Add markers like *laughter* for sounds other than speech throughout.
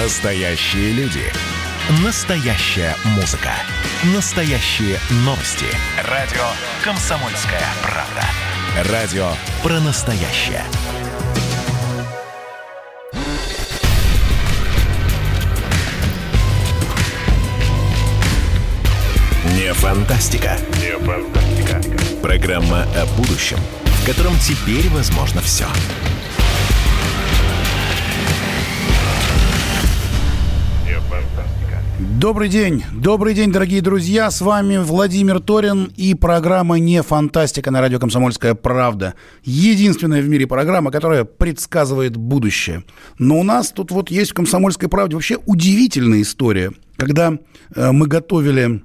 Настоящие люди. Настоящая музыка. Настоящие новости. Радио «Комсомольская правда». Радио про настоящее. Не фантастика. Не фантастика. Программа о будущем, в котором теперь возможно все. Добрый день, добрый день, дорогие друзья. С вами Владимир Торин и программа «Не фантастика» на радио «Комсомольская правда». Единственная в мире программа, которая предсказывает будущее. Но у нас тут вот есть в «Комсомольской правде» вообще удивительная история. Когда э, мы готовили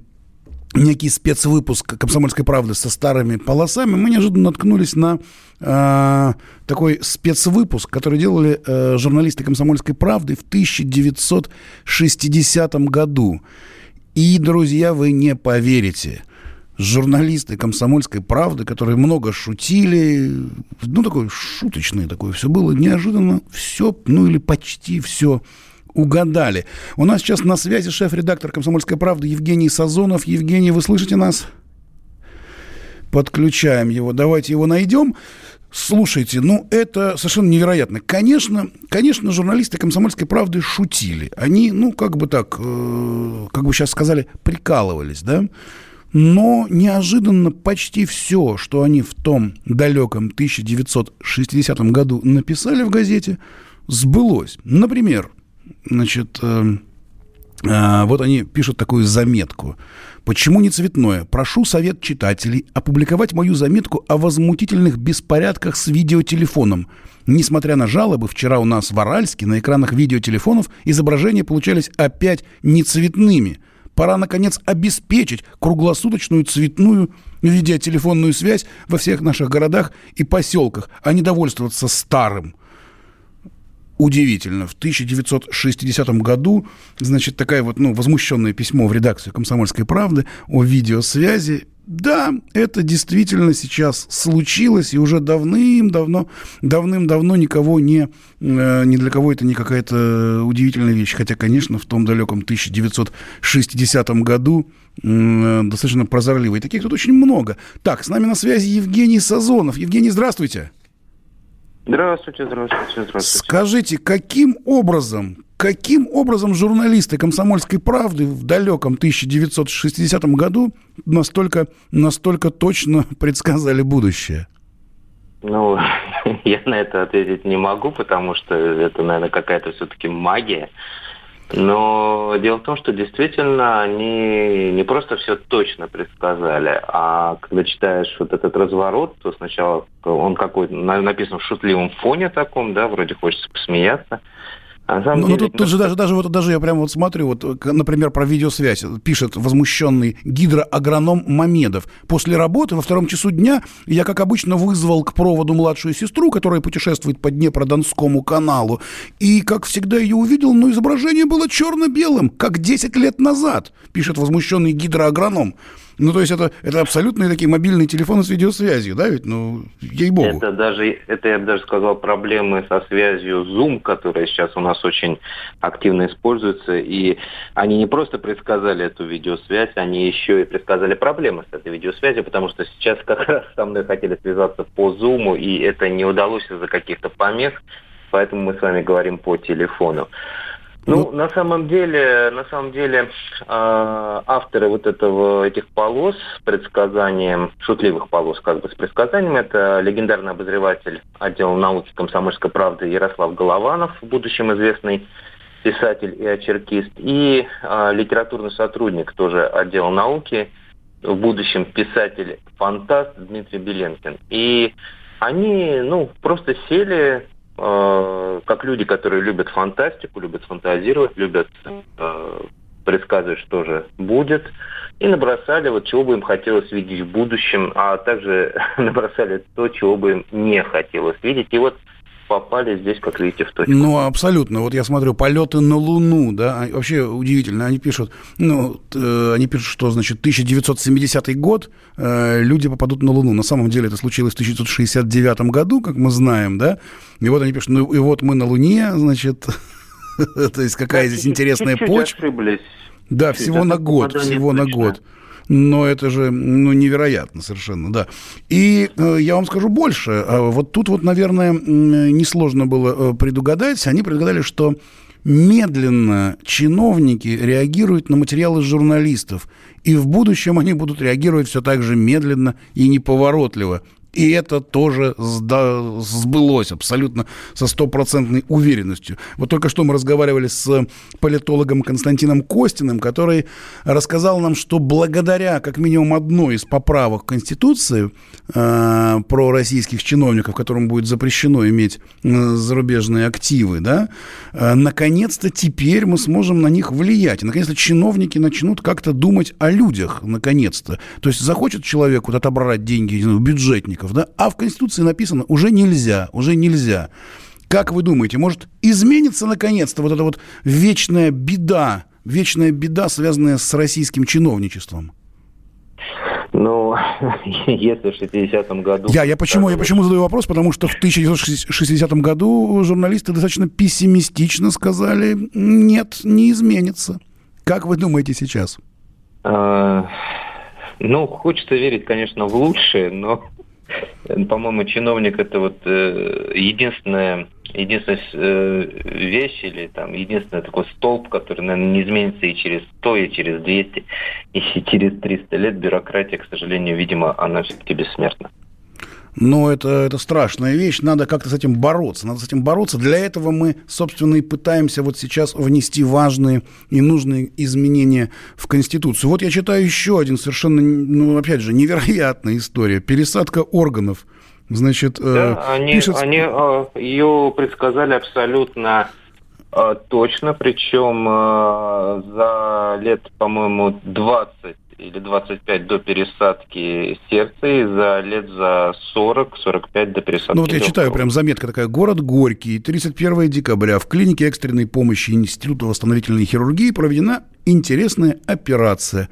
некий спецвыпуск «Комсомольской правды» со старыми полосами, мы неожиданно наткнулись на э, такой спецвыпуск, который делали э, журналисты «Комсомольской правды» в 1960 году. И, друзья, вы не поверите, журналисты «Комсомольской правды», которые много шутили, ну, такое шуточное такое все было, неожиданно все, ну, или почти все угадали. У нас сейчас на связи шеф-редактор «Комсомольской правды» Евгений Сазонов. Евгений, вы слышите нас? Подключаем его. Давайте его найдем. Слушайте, ну это совершенно невероятно. Конечно, конечно, журналисты «Комсомольской правды» шутили. Они, ну, как бы так, э, как бы сейчас сказали, прикалывались, да? Но неожиданно почти все, что они в том далеком 1960 году написали в газете, сбылось. Например, Значит, э, э, вот они пишут такую заметку. Почему не цветное? Прошу совет читателей опубликовать мою заметку о возмутительных беспорядках с видеотелефоном. Несмотря на жалобы, вчера у нас в Аральске на экранах видеотелефонов изображения получались опять не цветными. Пора, наконец, обеспечить круглосуточную цветную видеотелефонную связь во всех наших городах и поселках, а не довольствоваться старым – удивительно. В 1960 году, значит, такая вот, ну, возмущенное письмо в редакцию «Комсомольской правды» о видеосвязи. Да, это действительно сейчас случилось, и уже давным-давно, давным-давно никого не, э, ни для кого это не какая-то удивительная вещь. Хотя, конечно, в том далеком 1960 году э, достаточно прозорливо. И таких тут очень много. Так, с нами на связи Евгений Сазонов. Евгений, здравствуйте. Здравствуйте, здравствуйте, здравствуйте. Скажите, каким образом, каким образом журналисты «Комсомольской правды» в далеком 1960 году настолько, настолько точно *laughs* предсказали будущее? Ну, *laughs* я на это ответить не могу, потому что это, наверное, какая-то все-таки магия. Но дело в том, что действительно они не просто все точно предсказали, а когда читаешь вот этот разворот, то сначала он какой-то написан в шутливом фоне таком, да, вроде хочется посмеяться, а ну, ну, деле, тут, тут же даже, даже, вот, даже я прямо вот смотрю, вот, например, про видеосвязь. Пишет возмущенный гидроагроном Мамедов. После работы во втором часу дня я, как обычно, вызвал к проводу младшую сестру, которая путешествует по Днепродонскому каналу. И, как всегда, ее увидел, но изображение было черно-белым, как 10 лет назад, пишет возмущенный гидроагроном. Ну, то есть это, это абсолютные такие мобильные телефоны с видеосвязью, да, ведь, ну, ей-богу. Это даже, это я бы даже сказал, проблемы со связью Zoom, которая сейчас у нас очень активно используется, и они не просто предсказали эту видеосвязь, они еще и предсказали проблемы с этой видеосвязью, потому что сейчас как раз со мной хотели связаться по Zoom, и это не удалось из-за каких-то помех, поэтому мы с вами говорим по телефону. Ну, ну, на самом деле, на самом деле, э, авторы вот этого этих полос с предсказанием, шутливых полос как бы с предсказанием, это легендарный обозреватель отдела науки комсомольской правды Ярослав Голованов, в будущем известный писатель и очеркист, и э, литературный сотрудник тоже отдела науки, в будущем писатель-фантаст Дмитрий Беленкин. И они, ну, просто сели, Э, как люди, которые любят фантастику, любят фантазировать, любят э, предсказывать, что же будет, и набросали вот чего бы им хотелось видеть в будущем, а также *laughs* набросали то, чего бы им не хотелось видеть. И вот попали здесь, как видите, в точку. Ну, абсолютно. Вот я смотрю, полеты на Луну, да, а, вообще удивительно. Они пишут, ну, э, они пишут, что, значит, 1970 год э, люди попадут на Луну. На самом деле это случилось в 1969 году, как мы знаем, да. И вот они пишут, ну, и вот мы на Луне, значит, *laughs* То есть какая здесь интересная почва. Да, всего на год, всего на год. Но это же ну, невероятно совершенно, да. И э, я вам скажу больше. Э, вот тут вот, наверное, несложно было э, предугадать. Они предугадали, что медленно чиновники реагируют на материалы журналистов. И в будущем они будут реагировать все так же медленно и неповоротливо. И это тоже сбылось абсолютно со стопроцентной уверенностью. Вот только что мы разговаривали с политологом Константином Костиным, который рассказал нам, что благодаря как минимум одной из поправок Конституции э, про российских чиновников, которым будет запрещено иметь э, зарубежные активы, да, э, наконец-то теперь мы сможем на них влиять. Наконец-то чиновники начнут как-то думать о людях, наконец-то. То есть захочет человек вот отобрать деньги бюджетника, сотрудников, да, а в Конституции написано уже нельзя, уже нельзя. Как вы думаете, может изменится наконец-то вот эта вот вечная беда, вечная беда, связанная с российским чиновничеством? Ну, *laughs* если в 60-м году... Я, я, почему, я почему задаю вопрос? Потому что в 1960 году журналисты достаточно пессимистично сказали, нет, не изменится. Как вы думаете сейчас? А, ну, хочется верить, конечно, в лучшее, но по-моему, чиновник это вот э, единственная, единственная э, вещь или там единственный такой столб, который, наверное, не изменится и через 100, и через 200, и через 300 лет. Бюрократия, к сожалению, видимо, она все-таки бессмертна. Но это, это страшная вещь, надо как-то с этим бороться. Надо с этим бороться. Для этого мы, собственно, и пытаемся вот сейчас внести важные и нужные изменения в Конституцию. Вот я читаю еще один совершенно, ну, опять же, невероятная история. Пересадка органов. Значит, э, да, э, они, пишет... они э, ее предсказали абсолютно э, точно, причем э, за лет, по-моему, 20 или 25 до пересадки сердца и за лет за 40-45 до пересадки Ну вот я легкого. читаю прям заметка такая. Город Горький, 31 декабря. В клинике экстренной помощи Института восстановительной хирургии проведена интересная операция.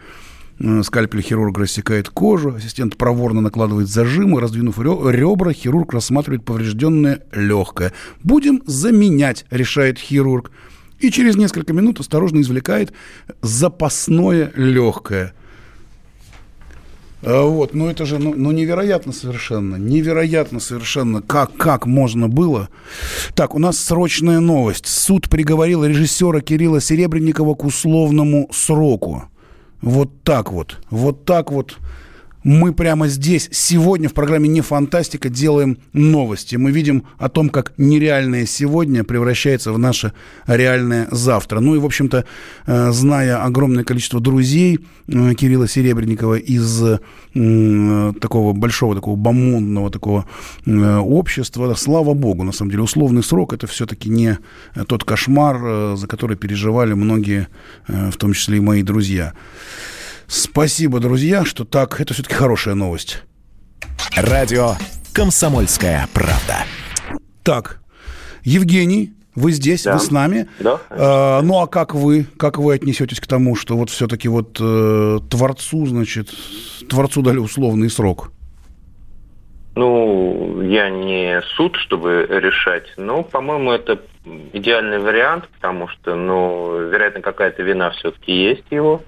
Э, скальпель хирург рассекает кожу, ассистент проворно накладывает зажимы, раздвинув ребра, хирург рассматривает поврежденное легкое. «Будем заменять», решает хирург. И через несколько минут осторожно извлекает запасное легкое – вот, ну это же, ну, ну невероятно совершенно, невероятно совершенно, как, как можно было. Так, у нас срочная новость. Суд приговорил режиссера Кирилла Серебренникова к условному сроку. Вот так вот, вот так вот мы прямо здесь, сегодня в программе «Не фантастика» делаем новости. Мы видим о том, как нереальное сегодня превращается в наше реальное завтра. Ну и, в общем-то, э, зная огромное количество друзей э, Кирилла Серебренникова из э, такого большого, такого бомондного такого общества, слава богу, на самом деле, условный срок – это все-таки не тот кошмар, за который переживали многие, в том числе и мои друзья. Спасибо, друзья, что так. Это все-таки хорошая новость. Радио «Комсомольская правда». Так, Евгений, вы здесь, да. вы с нами. Да. А, ну а как вы, как вы отнесетесь к тому, что вот все-таки вот э, творцу, значит, творцу дали условный срок? Ну, я не суд, чтобы решать, но, по-моему, это идеальный вариант, потому что, ну, вероятно, какая-то вина все-таки есть его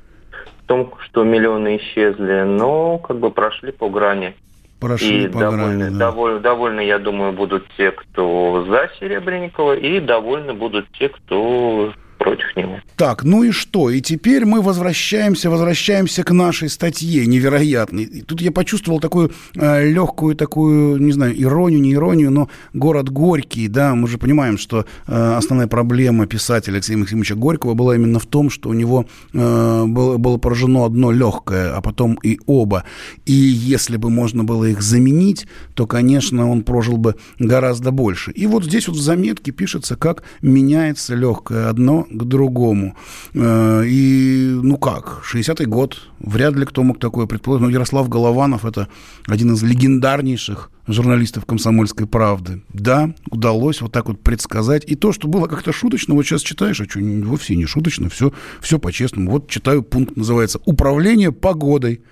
в том, что миллионы исчезли, но как бы прошли по грани. Прошли и по довольны, грани, да. довольны, довольны, я думаю, будут те, кто за Серебренникова, и довольны будут те, кто против него. Так, ну и что? И теперь мы возвращаемся, возвращаемся к нашей статье невероятной. И тут я почувствовал такую э, легкую такую, не знаю, иронию, не иронию, но город Горький, да, мы же понимаем, что э, основная проблема писателя Алексея Максимовича Горького была именно в том, что у него э, было, было поражено одно легкое, а потом и оба. И если бы можно было их заменить, то, конечно, он прожил бы гораздо больше. И вот здесь вот в заметке пишется, как меняется легкое одно к другому. Э, и, ну как, 60-й год, вряд ли кто мог такое предположить. Но Ярослав Голованов – это один из легендарнейших журналистов «Комсомольской правды». Да, удалось вот так вот предсказать. И то, что было как-то шуточно, вот сейчас читаешь, а что, вовсе не шуточно, все, все по-честному. Вот читаю пункт, называется «Управление погодой».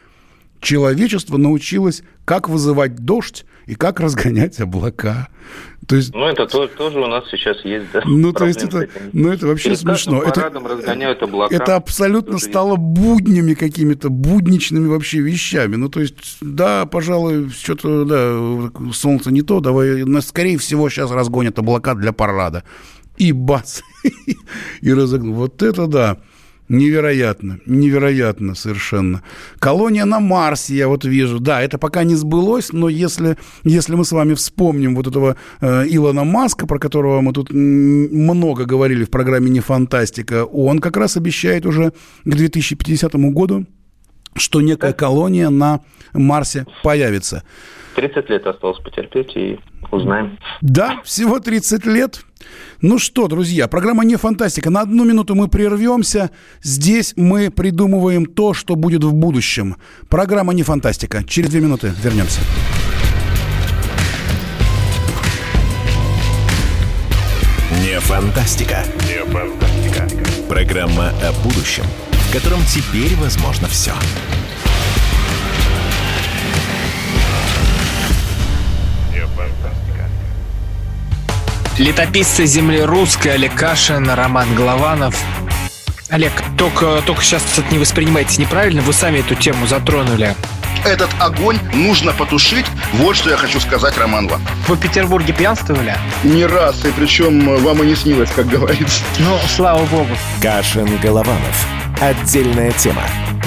Человечество научилось, как вызывать дождь и как разгонять облака. То есть, ну, это тоже, тоже у нас сейчас есть, да. Ну, то есть, это, ну, это вообще Перед смешно. Это, разгоняют облака. Это абсолютно стало буднями какими-то, будничными вообще вещами. Ну, то есть, да, пожалуй, что-то, да, солнце не то, давай, скорее всего, сейчас разгонят облака для парада. И бац, *laughs* и разогнул. Вот это да. Невероятно, невероятно совершенно. Колония на Марсе, я вот вижу. Да, это пока не сбылось, но если, если мы с вами вспомним вот этого э, Илона Маска, про которого мы тут много говорили в программе «Не фантастика», он как раз обещает уже к 2050 году, что некая колония на Марсе появится. 30 лет осталось потерпеть и узнаем. Да, всего 30 лет. Ну что, друзья, программа «Не фантастика». На одну минуту мы прервемся. Здесь мы придумываем то, что будет в будущем. Программа «Не фантастика». Через две минуты вернемся. Не фантастика. Не фантастика. Программа о будущем, в котором теперь возможно все. Летописцы земли русской Олег Кашин, Роман Голованов. Олег, только, только сейчас это не воспринимайте неправильно, вы сами эту тему затронули. Этот огонь нужно потушить. Вот что я хочу сказать, Роман вам. Вы в Петербурге пьянствовали? Не раз, и причем вам и не снилось, как говорится. Ну, слава богу. Кашин Голованов. Отдельная тема.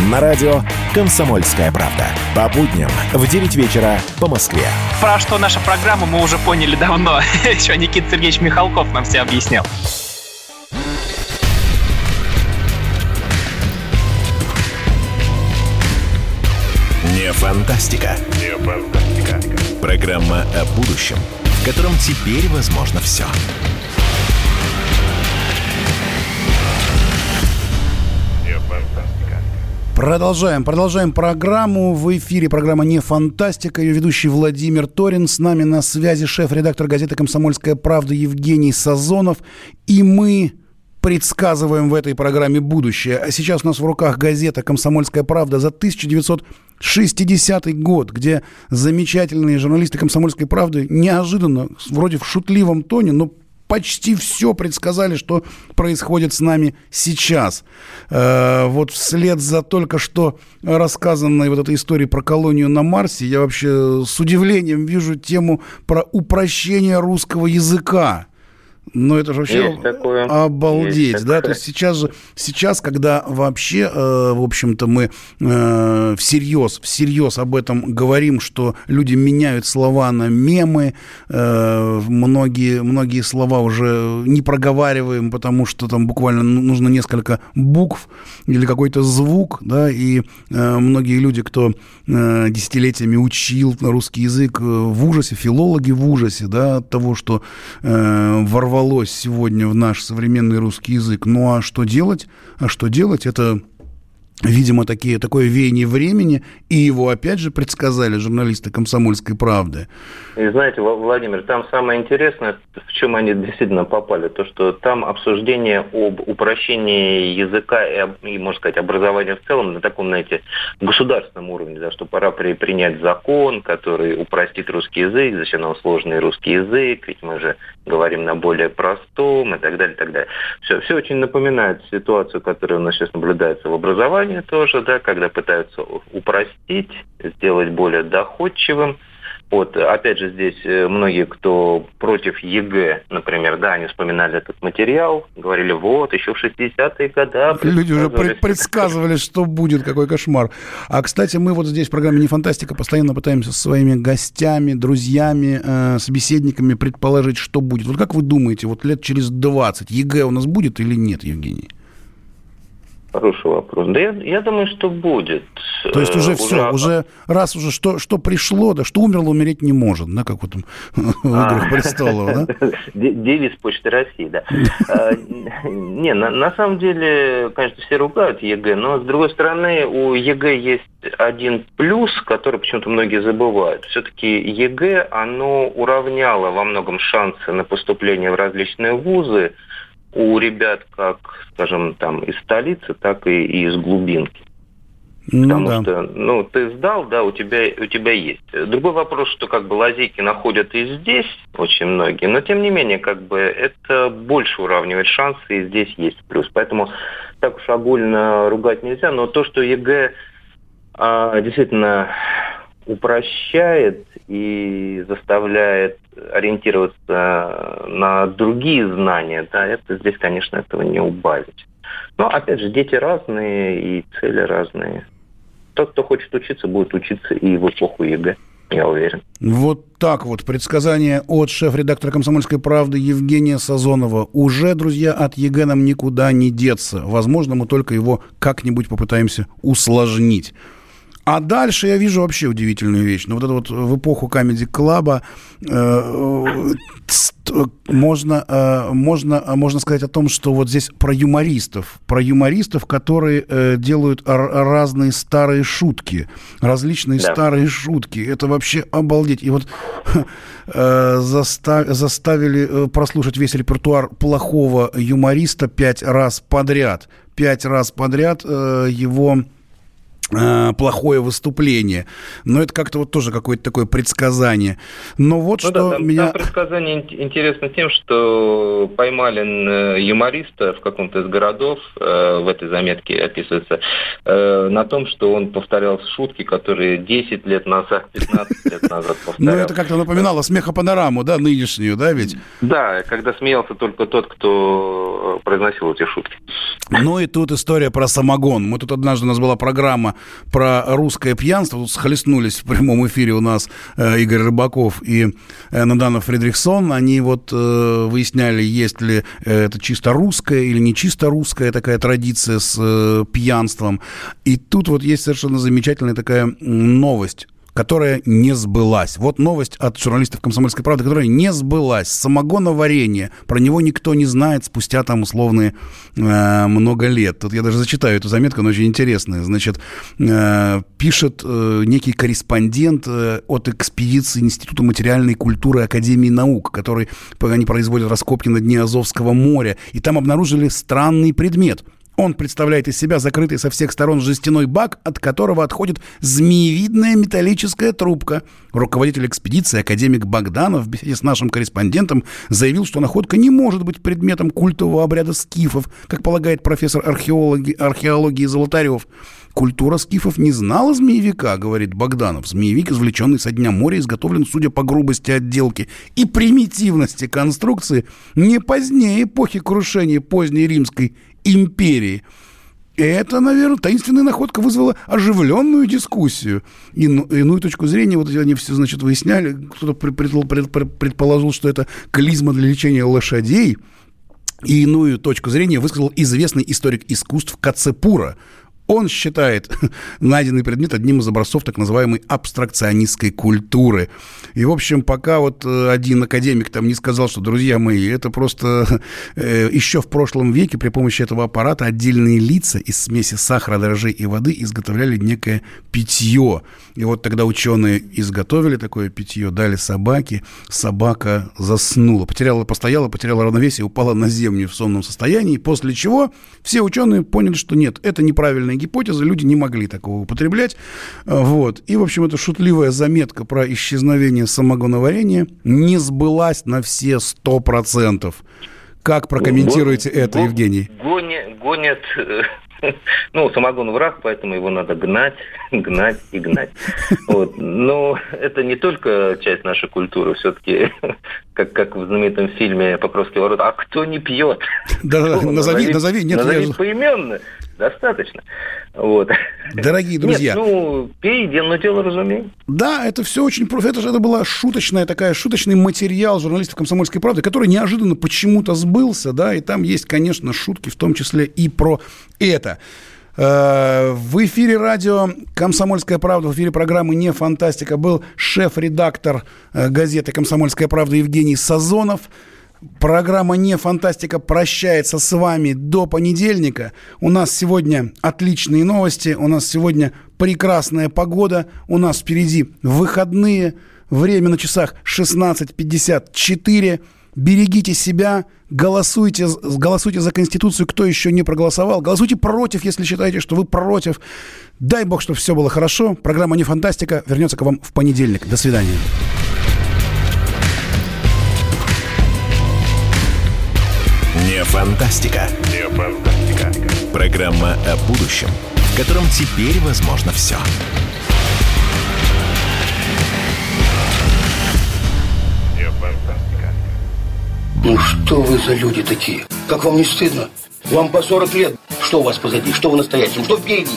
На радио «Комсомольская правда». По будням в 9 вечера по Москве. Про что наша программа мы уже поняли давно. *laughs* Еще Никита Сергеевич Михалков нам все объяснял. Не фантастика. Не фантастика. Программа о будущем, в котором теперь возможно все. Продолжаем, продолжаем программу. В эфире программа «Не фантастика». Ее ведущий Владимир Торин. С нами на связи шеф-редактор газеты «Комсомольская правда» Евгений Сазонов. И мы предсказываем в этой программе будущее. А сейчас у нас в руках газета «Комсомольская правда» за 1960 год, где замечательные журналисты «Комсомольской правды» неожиданно, вроде в шутливом тоне, но почти все предсказали, что происходит с нами сейчас. Э, вот вслед за только что рассказанной вот этой историей про колонию на Марсе, я вообще с удивлением вижу тему про упрощение русского языка. Ну, это же вообще такое. обалдеть, есть да? Такое. То есть сейчас же, сейчас, когда вообще, э, в общем-то, мы э, всерьез, всерьез об этом говорим, что люди меняют слова на мемы, э, многие, многие слова уже не проговариваем, потому что там буквально ну, нужно несколько букв или какой-то звук, да, и э, многие люди, кто э, десятилетиями учил русский язык э, в ужасе, филологи в ужасе, да, от того, что э, ворвался ворвалось сегодня в наш современный русский язык. Ну а что делать? А что делать? Это видимо, такие, такое веяние времени, и его, опять же, предсказали журналисты «Комсомольской правды». И знаете, Владимир, там самое интересное, в чем они действительно попали, то, что там обсуждение об упрощении языка и, и можно сказать, образования в целом на таком, знаете, государственном уровне, да, что пора при, принять закон, который упростит русский язык, зачем нам сложный русский язык, ведь мы же говорим на более простом и так далее, и так далее. Все, все очень напоминает ситуацию, которая у нас сейчас наблюдается в образовании, образование тоже, да, когда пытаются упростить, сделать более доходчивым. Вот, опять же, здесь э, многие, кто против ЕГЭ, например, да, они вспоминали этот материал, говорили, вот, еще в 60-е годы. Люди уже предсказывали, что будет, какой кошмар. А, кстати, мы вот здесь в программе «Не фантастика» постоянно пытаемся со своими гостями, друзьями, э, собеседниками предположить, что будет. Вот как вы думаете, вот лет через 20 ЕГЭ у нас будет или нет, Евгений? Хороший вопрос. Да я, я думаю, что будет. То есть уже, э, уже все, уже раз уже что, что пришло, да, что умерло, умереть не может, да, как вот там *laughs* в «Играх престолов», да? *laughs* Девиз Почты России, да. Э, *laughs* не, на самом деле, конечно, все ругают ЕГЭ, но, с другой стороны, у ЕГЭ есть один плюс, который почему-то многие забывают. Все-таки ЕГЭ, оно уравняло во многом шансы на поступление в различные вузы, у ребят как, скажем, там из столицы, так и из глубинки. Ну, Потому да. что, ну, ты сдал, да, у тебя, у тебя есть. Другой вопрос, что как бы лазейки находят и здесь очень многие, но тем не менее, как бы это больше уравнивает шансы, и здесь есть плюс. Поэтому так уж огульно ругать нельзя, но то, что ЕГЭ а, действительно упрощает и заставляет ориентироваться на другие знания, да, это здесь, конечно, этого не убавить. Но, опять же, дети разные и цели разные. Тот, кто хочет учиться, будет учиться и в эпоху ЕГЭ, я уверен. Вот так вот. Предсказание от шеф-редактора «Комсомольской правды» Евгения Сазонова. Уже, друзья, от ЕГЭ нам никуда не деться. Возможно, мы только его как-нибудь попытаемся усложнить. А дальше я вижу вообще удивительную вещь. Ну, вот это вот в эпоху Comedy Club э, можно, э, можно, можно сказать о том, что вот здесь про юмористов. Про юмористов, которые э, делают разные старые шутки. Различные да. старые шутки. Это вообще обалдеть. И вот э, застав, заставили э, прослушать весь репертуар плохого юмориста пять раз подряд. Пять раз подряд э, его Э, плохое выступление. Но это как-то вот тоже какое-то такое предсказание. Но вот ну, что да, там, меня... Там предсказание интересно тем, что поймали юмориста в каком-то из городов, э, в этой заметке описывается, э, на том, что он повторял шутки, которые 10 лет назад, 15 лет назад *laughs* повторял. Ну, это как-то напоминало смехопанораму, да, нынешнюю, да, ведь? Да, когда смеялся только тот, кто произносил эти шутки. Ну и тут история про самогон. Мы тут однажды, у нас была программа про русское пьянство. Тут схлестнулись в прямом эфире у нас э, Игорь Рыбаков и э, Наданов Фредериксон. Они вот э, выясняли, есть ли это чисто русская или не чисто русская такая традиция с пьянством. И тут вот есть совершенно замечательная такая новость которая не сбылась. Вот новость от журналистов «Комсомольской правды», которая не сбылась. Самогоноварение. Про него никто не знает спустя там условные э, много лет. Тут я даже зачитаю эту заметку, она очень интересная. Значит, э, пишет э, некий корреспондент э, от экспедиции Института материальной культуры Академии наук, который они производят раскопки на дне Азовского моря. И там обнаружили странный предмет – он представляет из себя закрытый со всех сторон жестяной бак, от которого отходит змеевидная металлическая трубка. Руководитель экспедиции, академик Богданов, в беседе с нашим корреспондентом, заявил, что находка не может быть предметом культового обряда скифов, как полагает профессор археологии, археологии Золотарев. Культура скифов не знала змеевика, говорит Богданов. Змеевик, извлеченный со дня моря, изготовлен, судя по грубости отделки и примитивности конструкции, не позднее эпохи крушения поздней римской империи. Это, наверное, таинственная находка вызвала оживленную дискуссию. И, иную точку зрения, вот они все, значит, выясняли, кто-то предположил, что это клизма для лечения лошадей, и иную точку зрения высказал известный историк искусств Кацепура, он считает *laughs* найденный предмет одним из образцов так называемой абстракционистской культуры. И, в общем, пока вот э, один академик там не сказал, что, друзья мои, это просто *laughs* э, еще в прошлом веке при помощи этого аппарата отдельные лица из смеси сахара, дрожжей и воды изготовляли некое питье. И вот тогда ученые изготовили такое питье, дали собаке, собака заснула, потеряла, постояла, потеряла равновесие, упала на землю в сонном состоянии, после чего все ученые поняли, что нет, это неправильно неверная гипотеза, люди не могли такого употреблять. А, вот. И, в общем, эта шутливая заметка про исчезновение самогоноварения не сбылась на все сто процентов. Как прокомментируете Гон, это, Евгений? Гонят, гонят э, *laughs* ну, самогон враг, поэтому его надо гнать, гнать и гнать. *laughs* Вот. Но это не только часть нашей культуры, все-таки, *laughs* как, как в знаменитом фильме «Покровский ворот», а кто не пьет? Да, да, назови, назови, нет, назови я... поименно достаточно. Вот. Дорогие друзья. Нет, ну, пей, но дело разумеем. Да, это все очень просто. Это же это была шуточная такая, шуточный материал журналистов «Комсомольской правды», который неожиданно почему-то сбылся, да, и там есть, конечно, шутки, в том числе и про это. Э, в эфире радио «Комсомольская правда», в эфире программы «Не фантастика» был шеф-редактор э, газеты «Комсомольская правда» Евгений Сазонов. Программа «Не фантастика» прощается с вами до понедельника. У нас сегодня отличные новости, у нас сегодня прекрасная погода, у нас впереди выходные, время на часах 16.54. берегите себя, голосуйте, голосуйте за Конституцию, кто еще не проголосовал, голосуйте против, если считаете, что вы против. Дай бог, чтобы все было хорошо. Программа «Не фантастика» вернется к вам в понедельник. До свидания. Фантастика. Не фантастика. Программа о будущем, в котором теперь возможно все. Ну что вы за люди такие? Как вам не стыдно? Вам по 40 лет. Что у вас позади? Что вы настоящем? Что впереди?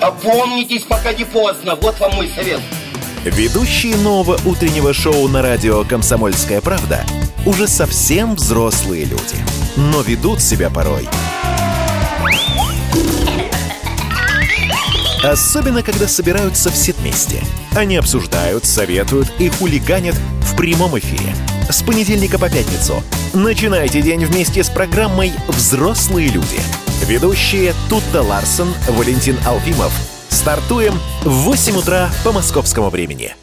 Опомнитесь, пока не поздно. Вот вам мой совет. Ведущие нового утреннего шоу на радио «Комсомольская правда» уже совсем взрослые люди, но ведут себя порой. Особенно, когда собираются все вместе. Они обсуждают, советуют и хулиганят в прямом эфире. С понедельника по пятницу. Начинайте день вместе с программой «Взрослые люди». Ведущие Тутта Ларсон, Валентин Алфимов. Стартуем в 8 утра по московскому времени.